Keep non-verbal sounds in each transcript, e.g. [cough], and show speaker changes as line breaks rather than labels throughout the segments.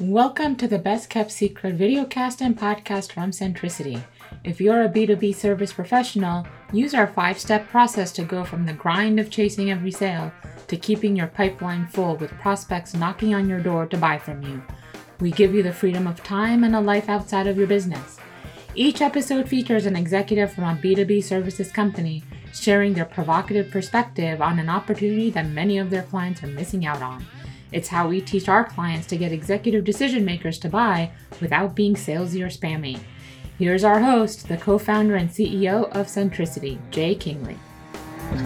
Welcome to the Best Kept Secret videocast and podcast from Centricity. If you're a B2B service professional, use our five step process to go from the grind of chasing every sale to keeping your pipeline full with prospects knocking on your door to buy from you. We give you the freedom of time and a life outside of your business. Each episode features an executive from a B2B services company sharing their provocative perspective on an opportunity that many of their clients are missing out on. It's how we teach our clients to get executive decision makers to buy without being salesy or spammy. Here's our host, the co founder and CEO of Centricity, Jay Kingley.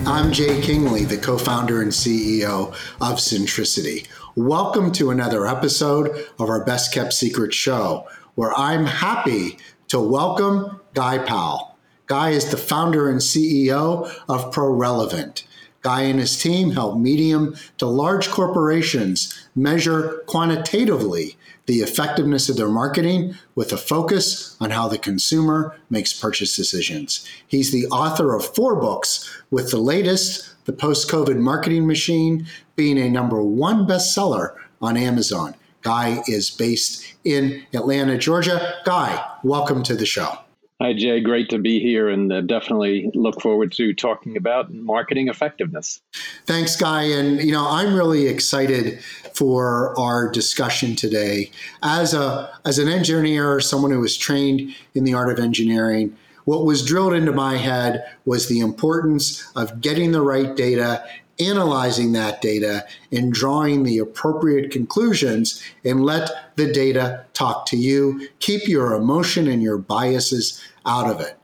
I'm Jay Kingley, the co founder and CEO of Centricity. Welcome to another episode of our Best Kept Secret show, where I'm happy to welcome Guy Powell. Guy is the founder and CEO of ProRelevant Guy and his team help medium to large corporations measure quantitatively the effectiveness of their marketing with a focus on how the consumer makes purchase decisions. He's the author of four books, with the latest, The Post COVID Marketing Machine, being a number one bestseller on Amazon. Guy is based in Atlanta, Georgia. Guy, welcome to the show.
Hi, Jay. Great to be here and uh, definitely look forward to talking about marketing effectiveness.
Thanks, Guy. And, you know, I'm really excited for our discussion today. As, a, as an engineer, someone who was trained in the art of engineering, what was drilled into my head was the importance of getting the right data analyzing that data and drawing the appropriate conclusions and let the data talk to you. Keep your emotion and your biases out of it.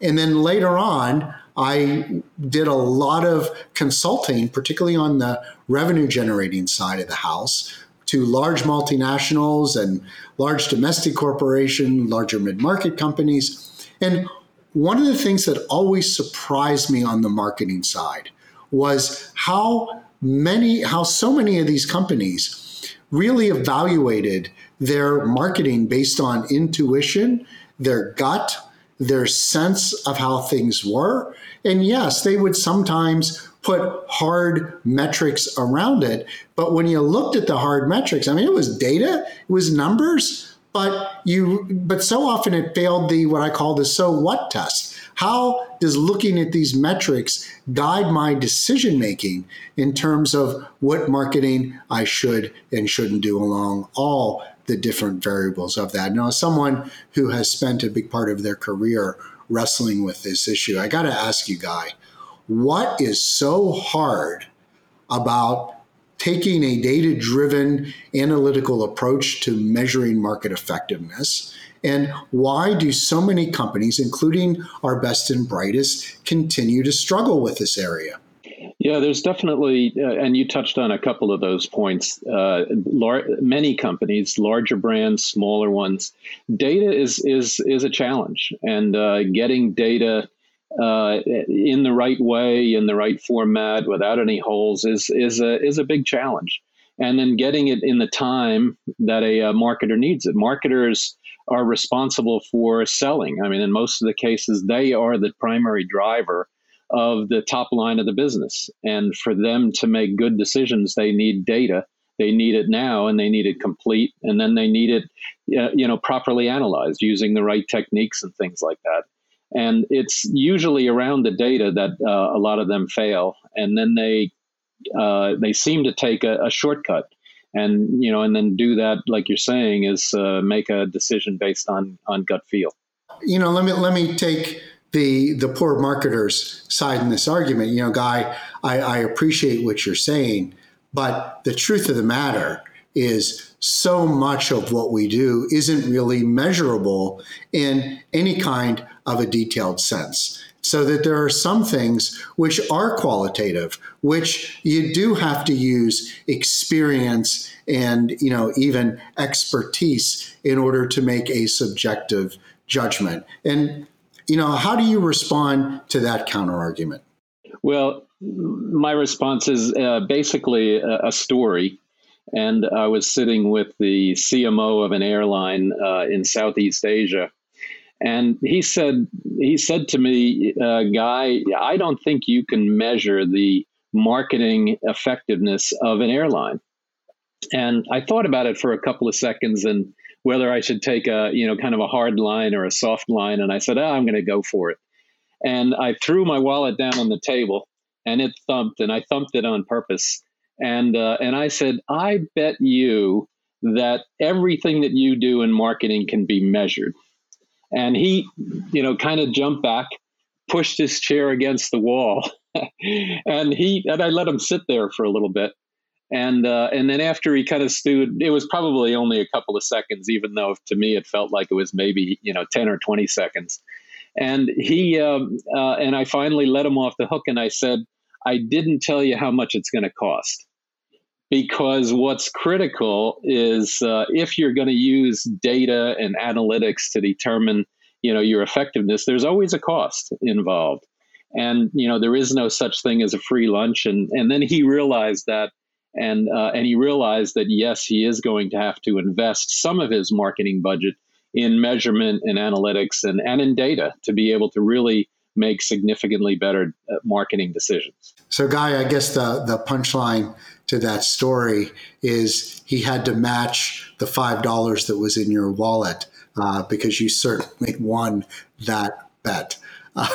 And then later on, I did a lot of consulting, particularly on the revenue generating side of the house, to large multinationals and large domestic corporation, larger mid-market companies. And one of the things that always surprised me on the marketing side was how many, how so many of these companies really evaluated their marketing based on intuition, their gut, their sense of how things were. And yes, they would sometimes put hard metrics around it. But when you looked at the hard metrics, I mean, it was data, it was numbers, but you, but so often it failed the what I call the so what test. How does looking at these metrics guide my decision making in terms of what marketing I should and shouldn't do along all the different variables of that? Now, as someone who has spent a big part of their career wrestling with this issue, I got to ask you, Guy, what is so hard about taking a data driven analytical approach to measuring market effectiveness and why do so many companies, including our best and brightest, continue to struggle with this area?
Yeah, there's definitely, uh, and you touched on a couple of those points. Uh, lar- many companies, larger brands, smaller ones, data is is is a challenge, and uh, getting data uh, in the right way, in the right format, without any holes, is is a is a big challenge. And then getting it in the time that a, a marketer needs it. Marketers are responsible for selling. I mean, in most of the cases, they are the primary driver of the top line of the business. And for them to make good decisions, they need data. They need it now, and they need it complete, and then they need it, you know, properly analyzed using the right techniques and things like that. And it's usually around the data that uh, a lot of them fail, and then they uh, they seem to take a, a shortcut and you know and then do that like you're saying is uh, make a decision based on on gut feel.
You know let me let me take the the poor marketers side in this argument. You know guy I, I appreciate what you're saying but the truth of the matter is so much of what we do isn't really measurable in any kind of a detailed sense. So that there are some things which are qualitative which you do have to use experience and you know even expertise in order to make a subjective judgment. And you know how do you respond to that counter argument?
Well my response is uh, basically a, a, story. And i was sitting with the cmo of an airline uh, in southeast asia. And he said, he said to me, uh, Guy, I don't think you can measure the marketing effectiveness of an airline. And I thought about it for a couple of seconds and whether I should take a, you know, kind of a hard line or a soft line. And I said, oh, I'm going to go for it. And I threw my wallet down on the table and it thumped and I thumped it on purpose. And, uh, and I said, I bet you that everything that you do in marketing can be measured. And he, you know, kind of jumped back, pushed his chair against the wall, [laughs] and he and I let him sit there for a little bit. And uh, and then after he kind of stewed, it was probably only a couple of seconds, even though to me it felt like it was maybe you know ten or twenty seconds. And he um, uh, and I finally let him off the hook, and I said, "I didn't tell you how much it's going to cost." because what's critical is uh, if you're going to use data and analytics to determine you know your effectiveness there's always a cost involved and you know there is no such thing as a free lunch and and then he realized that and uh, and he realized that yes he is going to have to invest some of his marketing budget in measurement and analytics and and in data to be able to really make significantly better uh, marketing decisions.
So, Guy, I guess the the punchline to that story is he had to match the five dollars that was in your wallet uh, because you certainly won that bet.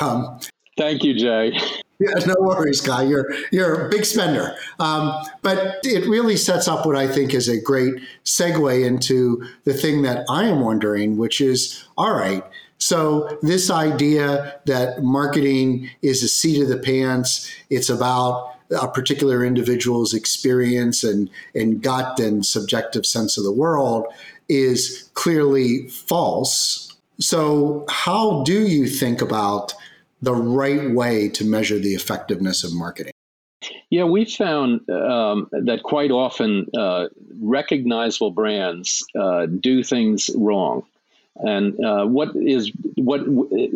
Um,
Thank you, Jay.
Yeah, no worries, Guy. You're you're a big spender, um, but it really sets up what I think is a great segue into the thing that I am wondering, which is, all right, so, this idea that marketing is a seat of the pants, it's about a particular individual's experience and, and gut and subjective sense of the world is clearly false. So, how do you think about the right way to measure the effectiveness of marketing?
Yeah, we found um, that quite often uh, recognizable brands uh, do things wrong. And uh, what is what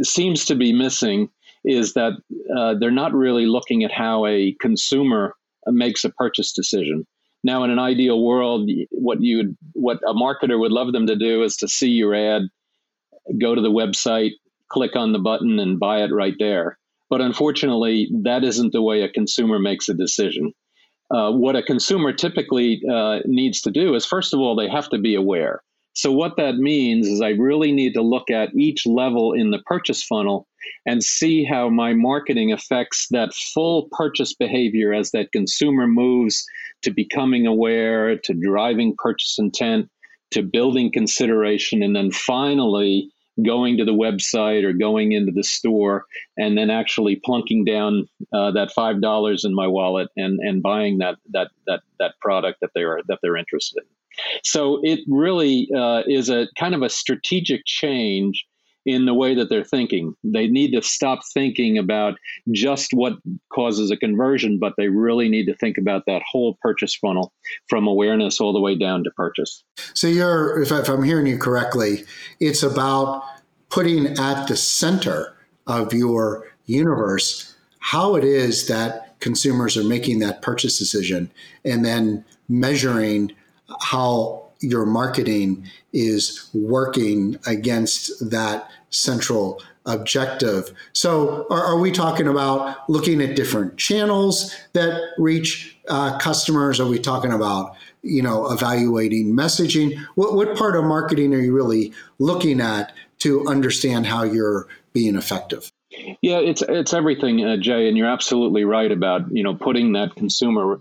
seems to be missing is that uh, they're not really looking at how a consumer makes a purchase decision. Now, in an ideal world, what you what a marketer would love them to do is to see your ad, go to the website, click on the button, and buy it right there. But unfortunately, that isn't the way a consumer makes a decision. Uh, what a consumer typically uh, needs to do is, first of all, they have to be aware. So, what that means is I really need to look at each level in the purchase funnel and see how my marketing affects that full purchase behavior as that consumer moves to becoming aware, to driving purchase intent, to building consideration, and then finally going to the website or going into the store and then actually plunking down uh, that five dollars in my wallet and, and buying that that that that product that they are that they're interested in. So it really uh, is a kind of a strategic change in the way that they're thinking. They need to stop thinking about just what causes a conversion, but they really need to think about that whole purchase funnel from awareness all the way down to purchase.
So you're, if, I'm hearing you correctly, it's about putting at the center of your universe how it is that consumers are making that purchase decision and then measuring how your marketing is working against that central objective. So, are, are, we talking about looking at different channels that reach uh, customers? Are we talking about you know evaluating messaging? What, what part of marketing are you really looking at to understand how you're being effective?
Yeah, it's it's everything, uh, Jay, and you're absolutely right about you know putting that consumer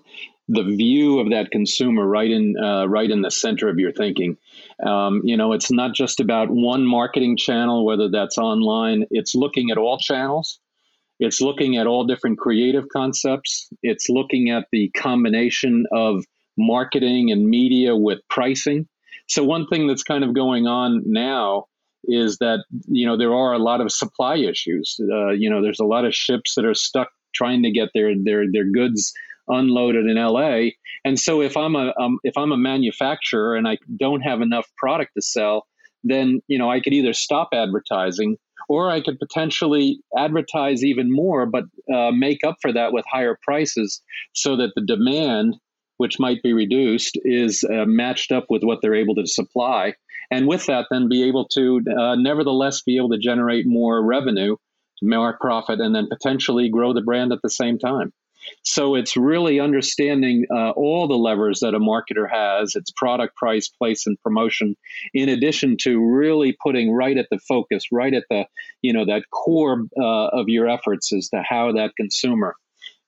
the view of that consumer right in uh, right in the center of your thinking. Um, you know, it's not just about one marketing channel, whether that's online. It's looking at all channels. It's looking at all different creative concepts. It's looking at the combination of marketing and media with pricing. So one thing that's kind of going on now is that you know there are a lot of supply issues. Uh, you know, there's a lot of ships that are stuck trying to get their their their goods unloaded in LA. And so if I'm a um, if I'm a manufacturer and I don't have enough product to sell, then you know I could either stop advertising or I could potentially advertise even more, but uh, make up for that with higher prices, so that the demand, which might be reduced, is uh, matched up with what they're able to supply. And with that, then be able to uh, nevertheless be able to generate more revenue, more profit, and then potentially grow the brand at the same time. So it's really understanding uh, all the levers that a marketer has, its product, price, place, and promotion, in addition to really putting right at the focus, right at the, you know, that core uh, of your efforts as to how that consumer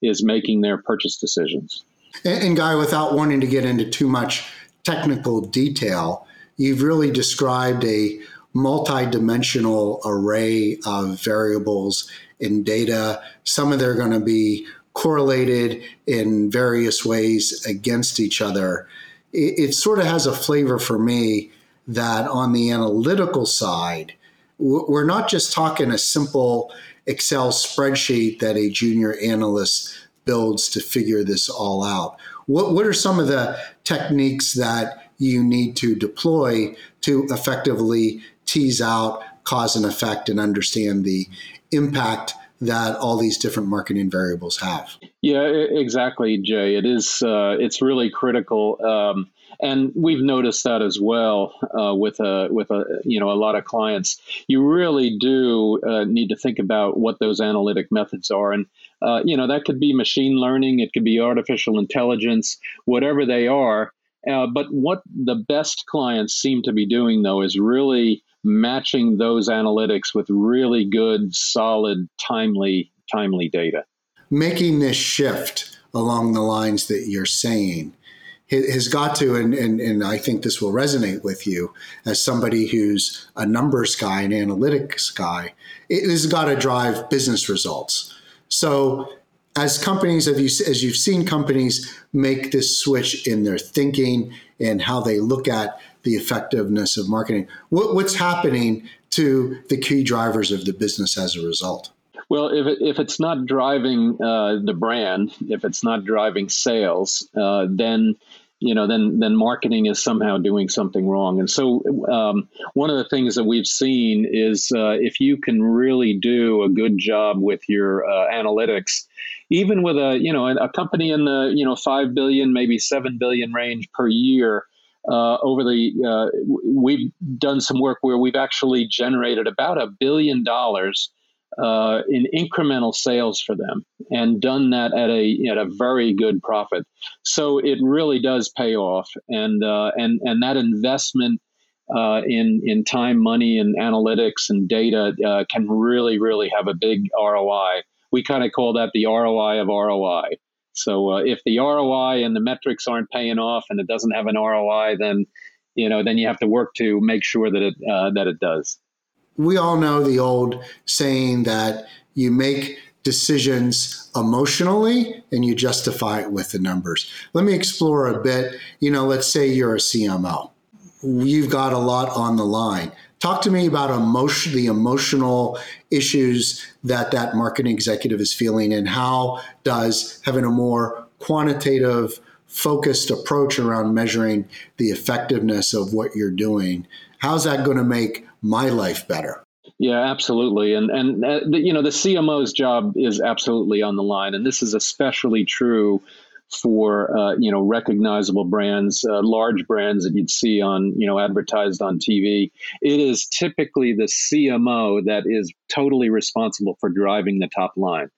is making their purchase decisions.
And, and Guy, without wanting to get into too much technical detail, you've really described a multi-dimensional array of variables in data. Some of them are going to be correlated in various ways against each other. It, it sort of has a flavor for me that on the analytical side, we're not just talking a simple Excel spreadsheet that a junior analyst builds to figure this all out. What, what are some of the techniques that you need to deploy to effectively tease out cause and effect and understand the impact that all these different marketing variables have.
Yeah, exactly, Jay. It is. Uh, it's really critical, um, and we've noticed that as well uh, with a with a you know a lot of clients. You really do uh, need to think about what those analytic methods are, and uh, you know that could be machine learning, it could be artificial intelligence, whatever they are. Uh, but what the best clients seem to be doing, though, is really matching those analytics with really good, solid, timely, timely data.
Making this shift along the lines that you're saying has got to, and, and, and I think this will resonate with you as somebody who's a numbers guy, an analytics guy, it has got to drive business results. So as companies, as, you, as you've seen companies make this switch in their thinking and how they look at the effectiveness of marketing. What, what's happening to the key drivers of the business as a result?
Well, if, it, if it's not driving uh, the brand, if it's not driving sales, uh, then you know then then marketing is somehow doing something wrong. And so um, one of the things that we've seen is uh, if you can really do a good job with your uh, analytics, even with a you know a, company in the you know five billion maybe seven billion range per year uh, over the uh, we've done some work where we've actually generated about a billion dollars uh, in incremental sales for them and done that at a at a very good profit. So it really does pay off, and uh, and and that investment. Uh, in in time, money, and analytics and data uh, can really, really have a big ROI. We kind of call that the ROI of ROI. So uh, if the ROI and the metrics aren't paying off and it doesn't have an ROI, then you know then you have to work to make sure that it uh, that it does.
We all know the old saying that you make decisions emotionally and you justify it with the numbers. Let me explore a bit. You know, let's say you're a CMO. You've got a lot on the line. Talk to me about emotion, the emotional issues that that marketing executive is feeling, and how does having a more quantitative, focused approach around measuring the effectiveness of what you're doing, how's that going to make my life better?
Yeah, absolutely, and and uh, the, you know the CMO's job is absolutely on the line, and this is especially true for uh, you know recognizable brands, uh, large brands that you'd see on you know advertised on TV. It is typically the CMO that is totally responsible for driving the top line.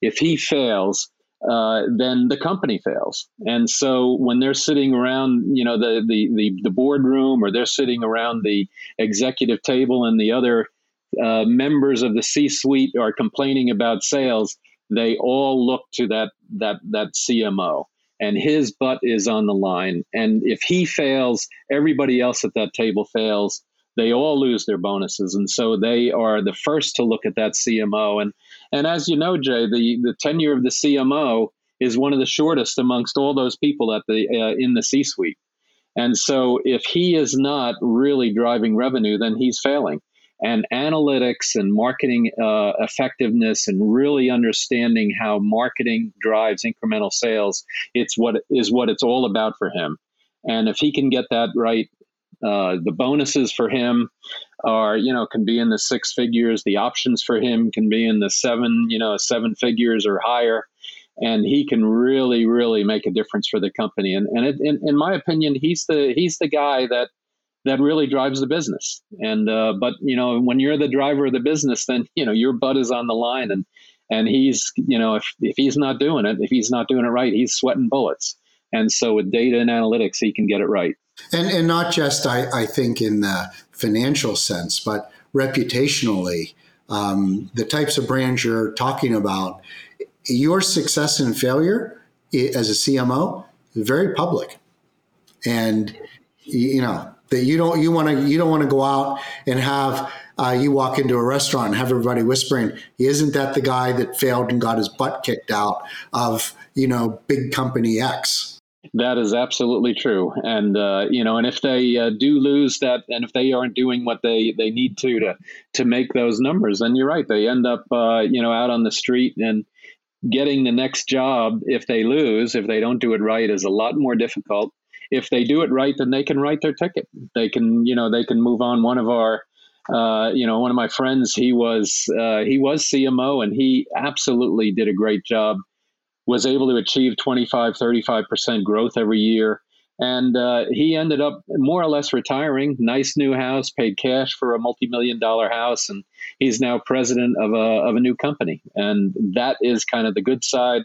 If he fails, uh, then the company fails. And so when they're sitting around, you know, the, the, the, the boardroom or they're sitting around the executive table and the other uh, members of the C-suite are complaining about sales, they all look to that that that CMO and his butt is on the line. And if he fails everybody else at that table fails. They all lose their bonuses and so they are the first to look at that CMO and and as you know Jay the the tenure of the CMO is one of the shortest amongst all those people at the uh, in the C-suite. And so if he is not really driving revenue then he's failing and analytics and marketing uh, effectiveness and really understanding how marketing drives incremental sales it's what is what it's all about for him. And if he can get that right uh, the bonuses for him are you know can be in the six figures. The options for him can be in the seven you know seven figures or higher. And he can really really make a difference for the company. And, and it, in, in my opinion he's the he's the guy that that really drives the business. And uh, but you know when you're the driver of the business, then you know your butt is on the line, and and he's you know if if he's not doing it, if he's not doing it right, he's sweating bullets. And so with data and analytics, he can get it right.
And and not just I, I think in the financial sense, but reputationally, um, the types of brands you're talking about, your success and failure as a CMO very public, and you know that you don't you want to you don't want to go out and have uh, you walk into a restaurant and have everybody whispering, "Isn't that the guy that failed and got his butt kicked out of you know big company X?"
That is absolutely true, and uh, you know, and if they uh, do lose that, and if they aren't doing what they they need to to to make those numbers, then you're right. They end up, uh, you know, out on the street and getting the next job. If they lose, if they don't do it right, is a lot more difficult. If they do it right, then they can write their ticket. They can, you know, they can move on. One of our uh, you know, one of my friends, he was uh, he was CMO, and he absolutely did a great job was able to achieve 25, 35% growth every year. And uh, he ended up more or less retiring. Nice new house, paid cash for a multi million dollar house, and he's now president of a, of a new company. And that is kind of the good side.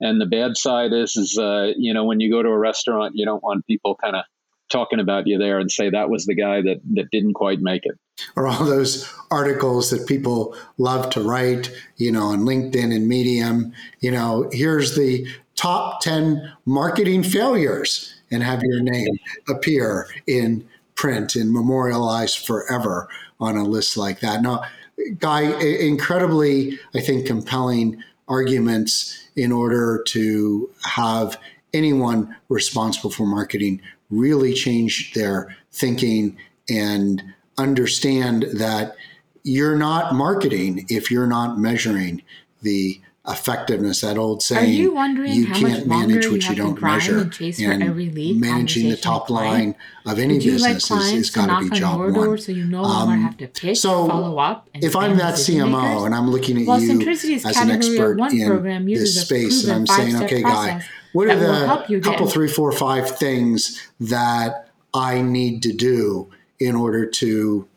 And the bad side is, is uh, you know, when you go to a restaurant, you don't want people kind of talking about you there and say that was the guy that that didn't quite make it.
Or all those articles that people love to write you know on linkedin and medium you know here's the top 10 marketing failures and have your name appear in print and memorialized forever on a list like that. Now guy incredibly i think compelling arguments in order to have anyone responsible for marketing really change their thinking and understand that you're not marketing if you're not measuring the effectiveness. That old saying,
Are you, wondering you can't manage what you, you don't measure. And, and
managing the top line of any business like is, is got to be job one.
So you no longer um, have to pitch, so follow up.
if I'm that CMO makers, and I'm looking at well, you as an expert in this space, and I'm saying, okay, guy, what are the couple, three, four, five things that I need to do in order to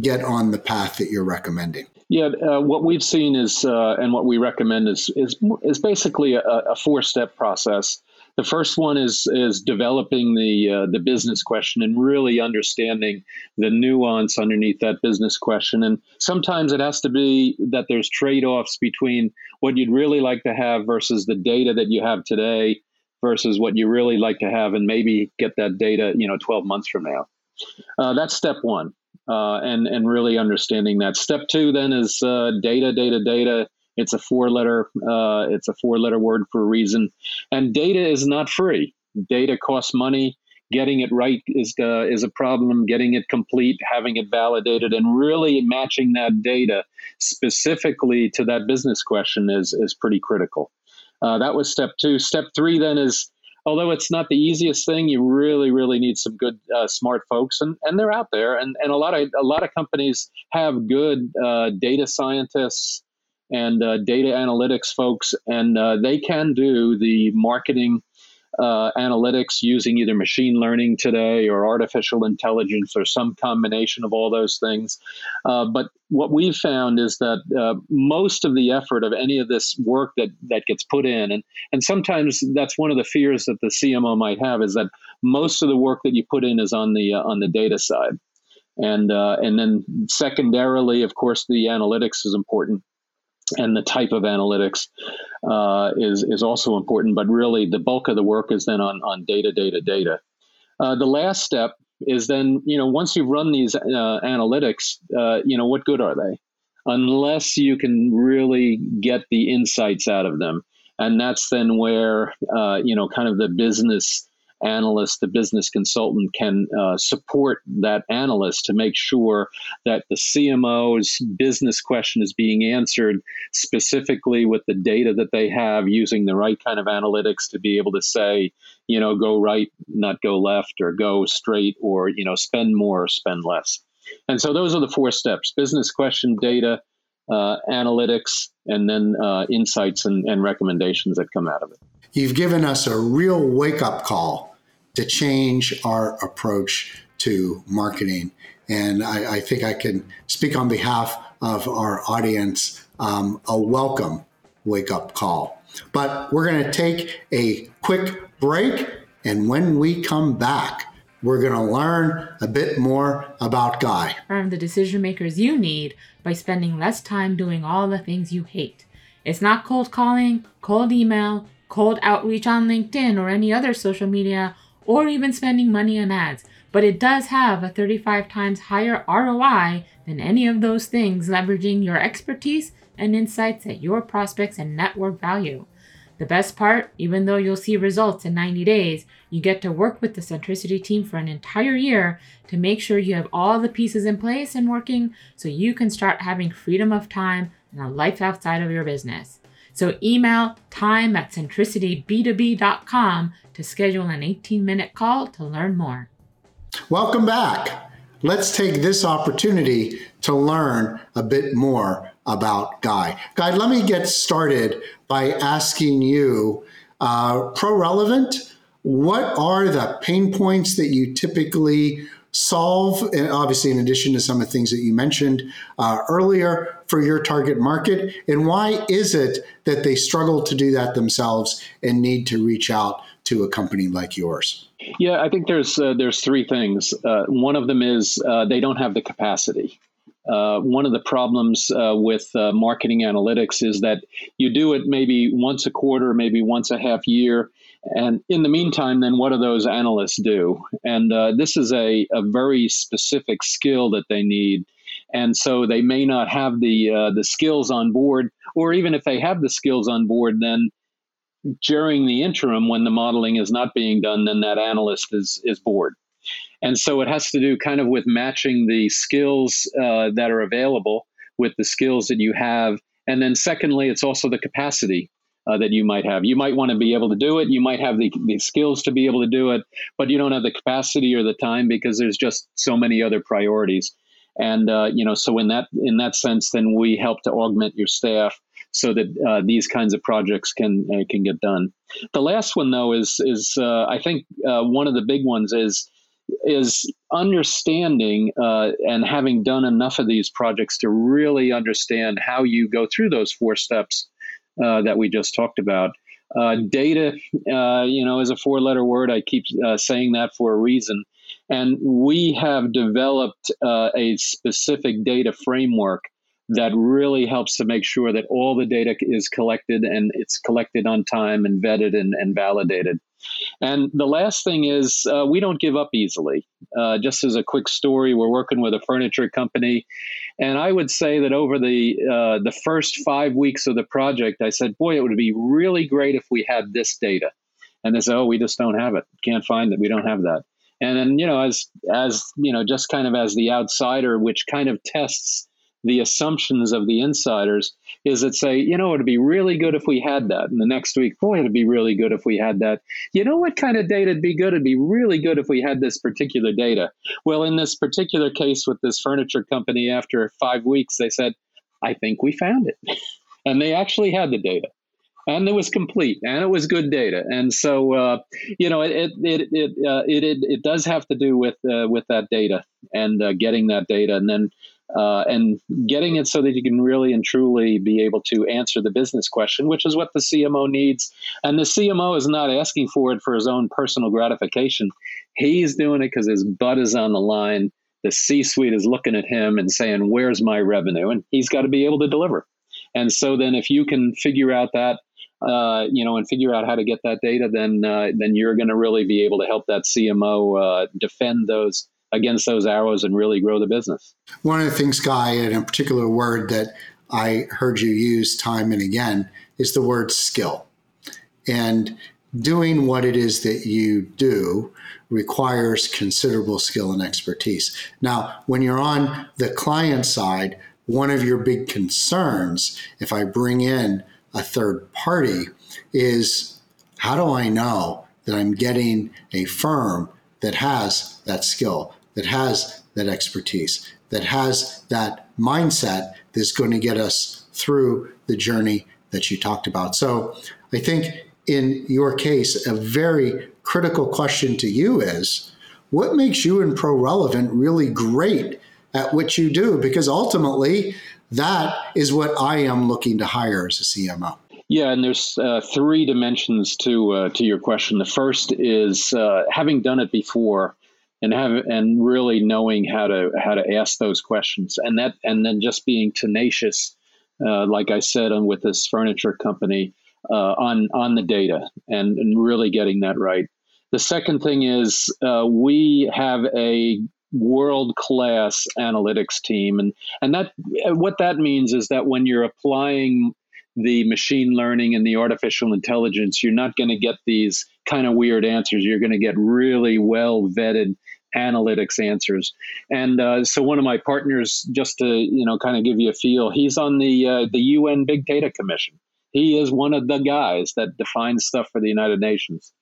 get on the path that you're recommending?
Yeah, uh, what we've seen is, uh, and what we recommend is is is basically a, a four step process. The first one is is developing the uh, the business question and really understanding the nuance underneath that business question. And sometimes it has to be that there's trade offs between what you'd really like to have versus the data that you have today versus what you really like to have, and maybe get that data, you know, 12 months from now. Uh, that's step one uh, and and really understanding that. Step two then is uh, data, data, data. It's a four letter uh, it's a four letter word for a reason, and data is not free. Data costs money. Getting it right is uh, is a problem. Getting it complete, having it validated, and really matching that data specifically to that business question is is pretty critical. Uh, that was step two. Step three then is although it's not the easiest thing, you really, really need some good, uh, smart folks, and, and they're out there. And, and a lot of a lot of companies have good uh, data scientists and uh, data analytics folks, and uh, they can do the marketing uh, analytics using either machine learning today or artificial intelligence or some combination of all those things. Uh, but what we've found is that uh, most of the effort of any of this work that, that gets put in, and, and sometimes that's one of the fears that the CMO might have, is that most of the work that you put in is on the uh, on the data side. And uh, and then secondarily, of course, the analytics is important and the type of analytics uh, is is also important. But really, the bulk of the work is then on on data, data, data. Uh, the last step is then you know once you've run these uh, analytics, uh, you know what good are they? Unless you can really get the insights out of them, and that's then where uh, you know kind of the business analyst, the business consultant can uh, support that analyst to make sure that the CMO's business question is being answered specifically with the data that they have using the right kind of analytics to be able to say, you know, go right, not go left, or go straight, or, you know, spend more or spend less. And so those are the four steps business question, data, uh, analytics, and then uh, insights and, and recommendations that come out of it.
You've given us a real wake up call to change our approach to marketing. And I, I think I can speak on behalf of our audience um, a welcome wake up call. But we're going to take a quick break. And when we come back, we're going to learn a bit more about Guy.
Earn the decision makers you need by spending less time doing all the things you hate. It's not cold calling, cold email, cold outreach on LinkedIn or any other social media, or even spending money on ads, but it does have a 35 times higher ROI than any of those things, leveraging your expertise and insights at your prospects and network value. The best part, even though you'll see results in 90 days, you get to work with the Centricity team for an entire year to make sure you have all the pieces in place and working so you can start having freedom of time and a life outside of your business. So email time at centricityb2b.com to schedule an 18 minute call to learn more.
Welcome back. Let's take this opportunity to learn a bit more about Guy. Guy, let me get started by asking you uh, ProRelevant, what are the pain points that you typically solve, and obviously, in addition to some of the things that you mentioned uh, earlier for your target market? And why is it that they struggle to do that themselves and need to reach out to a company like yours?
Yeah, I think there's uh, there's three things. Uh, one of them is uh, they don't have the capacity. Uh, one of the problems uh, with uh, marketing analytics is that you do it maybe once a quarter, maybe once a half year, and in the meantime, then what do those analysts do? And this is a, a very specific skill that they need. And so they may not have the uh, the skills on board, or even if they have the skills on board, then during the interim when the modeling is not being done, then that analyst is is bored. And so it has to do kind of with matching the skills uh, that are available with the skills that you have. And then secondly, it's also the capacity uh, that you might have. You might want to be able to do it. You might have the, the skills to be able to do it, but you don't have the capacity or the time because there's just so many other priorities. And uh, you know, so in that in that sense, then we help to augment your staff so that uh, these kinds of projects can uh, can get done. The last one, though, is is uh, I think uh, one of the big ones is is understanding uh, and having done enough of these projects to really understand how you go through those four steps that we just talked about. Data, you know, is a four-letter word. I keep saying that for a reason. And we have developed uh, a specific data framework that really helps to make sure that all the data is collected and it's collected on time and vetted and, and validated. And the last thing is, uh, we don't give up easily. Uh, just as a quick story, we're working with a furniture company, and I would say that over the uh, the first five weeks of the project, I said, "Boy, it would be really great if we had this data." And they said, "Oh, we just don't have it. Can't find it. We don't have that." And then, you know, as as you know, just kind of as the outsider, which kind of tests the assumptions of the insiders is that say, you know, it'd be really good if we had that. And the next week, boy, it'd be really good if we had that. You know what kind of data would be good? It'd be really good if we had this particular data. Well, in this particular case with this furniture company, after five weeks, they said, I think we found it. [laughs] and they actually had the data. And it was complete, and it was good data, and so uh, you know it it it it, uh, it it, it does have to do with uh, with that data and uh, getting that data, and then uh, and getting it so that you can really and truly be able to answer the business question, which is what the CMO needs. And the CMO is not asking for it for his own personal gratification. He's doing it because his butt is on the line. The C suite is looking at him and saying, Where's my revenue? And he's got to be able to deliver. And so then if you can figure out that, uh, you know, and figure out how to get that data, then uh, then you're going to really be able to help that CMO uh, defend those against those arrows and really grow the business.
One of the things, Guy, and a particular word that I heard you use time and again is the word skill. And doing what it is that you do requires considerable skill and expertise. Now, when you're on the client side, one of your big concerns, if I bring in a third party, is how do I know that I'm getting a firm that has that skill, that has that expertise, that has that mindset that's going to get us through the journey that you talked about. So I think in your case, a very critical question to you is what makes you and ProRelevant really great at what you do? Because ultimately, that is what I am looking to hire as a CMO.
Yeah, and there's uh, three dimensions to uh, to your question. The first is uh, having done it before, and have and really knowing how to how to ask those questions, and that and then just being tenacious, uh, like I said, on with this furniture company uh, on on the data and, and really getting that right. The second thing is uh, we have a world class analytics team, and and that what that means is that when you're applying the machine learning and the artificial intelligence, you're not going to get these kind of weird answers. You're going to get really well vetted analytics answers. And uh, so one of my partners, just to you know, kind of give you a feel, he's on the uh, the UN Big Data Commission. He is one of the guys that defines stuff for the United Nations.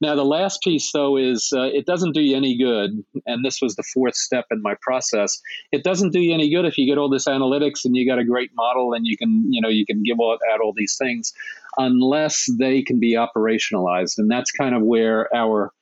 Now, the last piece, though, is uh, it doesn't do you any good. And this was the fourth step in my process. It doesn't do you any good if you get all this analytics and you got a great model and you can, you know, you can give out all these things, unless they can be operationalized. And that's kind of where our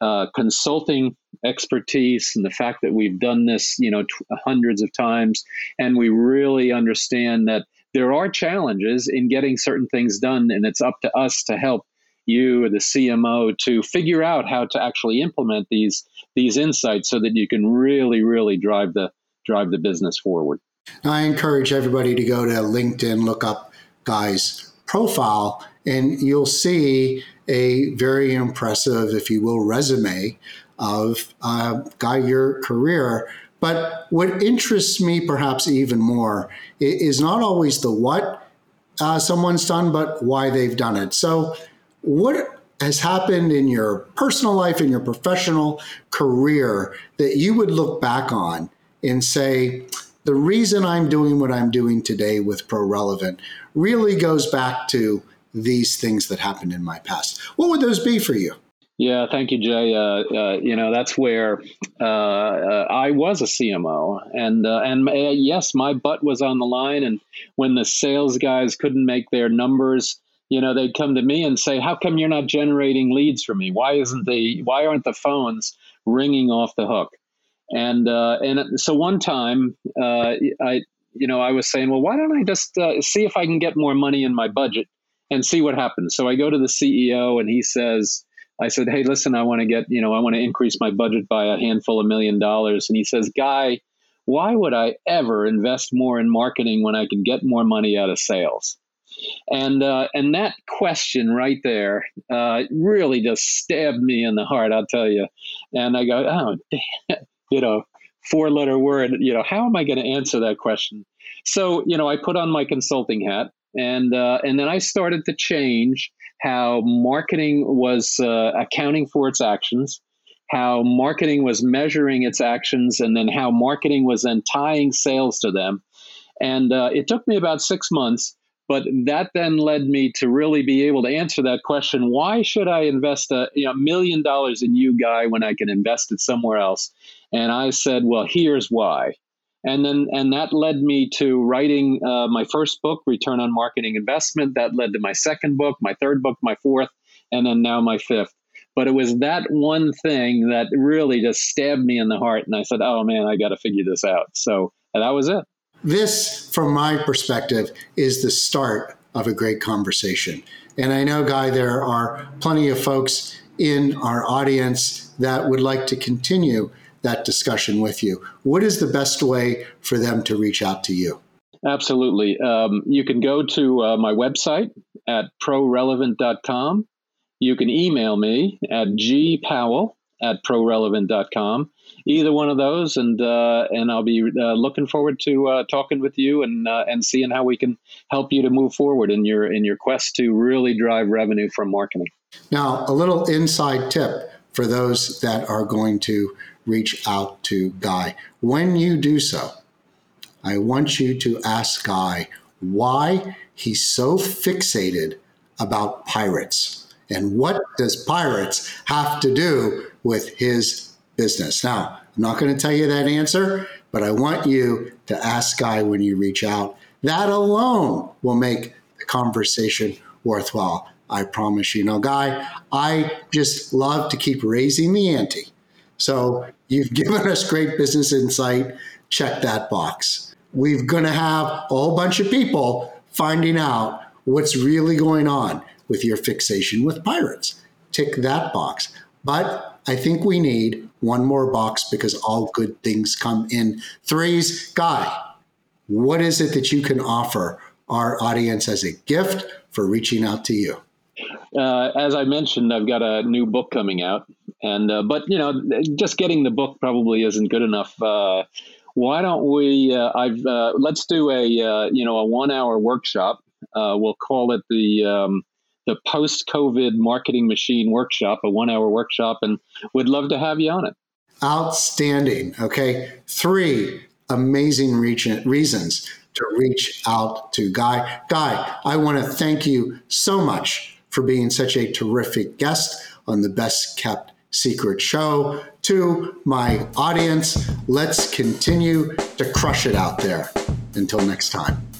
uh, consulting expertise and the fact that we've done this, you know, t- hundreds of times, and we really understand that there are challenges in getting certain things done, and it's up to us to help you, or the CMO, to figure out how to actually implement these these insights so that you can really, really drive the drive the business forward.
I encourage everybody to go to LinkedIn, look up Guy's profile, and you'll see a very impressive, if you will, resume of uh, Guy your career. But what interests me perhaps even more is not always the what uh, someone's done, but why they've done it. So what has happened in your personal life, in your professional career that you would look back on and say, the reason I'm doing what I'm doing today with ProRelevant really goes back to these things that happened in my past. What would those be for you?
Yeah, thank you, Jay. Uh, uh, you know, that's where uh, uh I was a CMO, and uh, and uh, yes, my butt was on the line. And when the sales guys couldn't make their numbers, you know, they'd come to me and say, "How come you're not generating leads for me? Why isn't the why aren't the phones ringing off the hook?" And uh, and so one time, uh, I you know I was saying, "Well, why don't I just uh, see if I can get more money in my budget and see what happens?" So I go to the CEO and he says. I said, "Hey, listen, I want to get, you know, I want to increase my budget by a handful of million dollars." And he says, "Guy, why would I ever invest more in marketing when I can get more money out of sales?" And uh, and that question right there uh, really just stabbed me in the heart. I'll tell you. And I go, oh, [laughs] damn, you know, four letter word. You know, how am I going to answer that question? So you know, I put on my consulting hat, and uh, and then I started to change how marketing was uh, accounting for its actions how marketing was measuring its actions and then how marketing was then tying sales to them. And uh, it took me about six months but that then led me to really be able to answer that question why should I invest a you know, million dollars in you, Guy, when I can invest it somewhere else? And I said, well, here's why. And then, and that led me to writing uh, my first book, Return on Marketing Investment. That led to my second book, my third book, my fourth, and then now my fifth. But it was that one thing that really just stabbed me in the heart. And I said, oh man, I got to figure this out. So that was it.
This, from my perspective, is the start of a great conversation. And I know, Guy, there are plenty of folks in our audience that would like to continue that discussion with you. What is the best way for them to reach out to you?
Absolutely. Um, you can go to uh, my website at prorelevant.com. You can email me at gpowell at prorelevant.com either one of those, and uh, and I'll be uh, looking forward to uh, talking with you and uh, and seeing how we can help you to move forward in your in your quest to really drive revenue from marketing.
Now, a little inside tip for those that are going to reach out to Guy. When you do so, I want you to ask Guy why he's so fixated about pirates and what does pirates have to do with his business. Now, I'm not going to tell you that answer, but I want you to ask Guy when you reach out. That alone will make the conversation worthwhile. I promise you. Now, Guy, I just love to keep raising the ante. So you've [laughs] given us great business insight. Check that box. We're going to have a whole bunch of people finding out what's really going on with your fixation with pirates. Tick that box. But I think we need one more box because all good things come in threes. Guy, what is it that you can offer our audience as a gift for reaching out to you?
Uh, as I mentioned, I've got a new book coming out, and uh, but you know, just getting the book probably isn't good enough. Uh, why don't we? Uh, I've uh, let's do a uh, you know a one hour workshop. we'll call it the um, the post COVID marketing machine workshop, a one hour workshop, and would love to have you on it.
Outstanding. Okay, three amazing reasons to reach out to Guy. Guy, I want to thank you so much for being such a terrific guest on the Best Kept Secret Show. To my audience, let's continue to crush it out there. Until next time.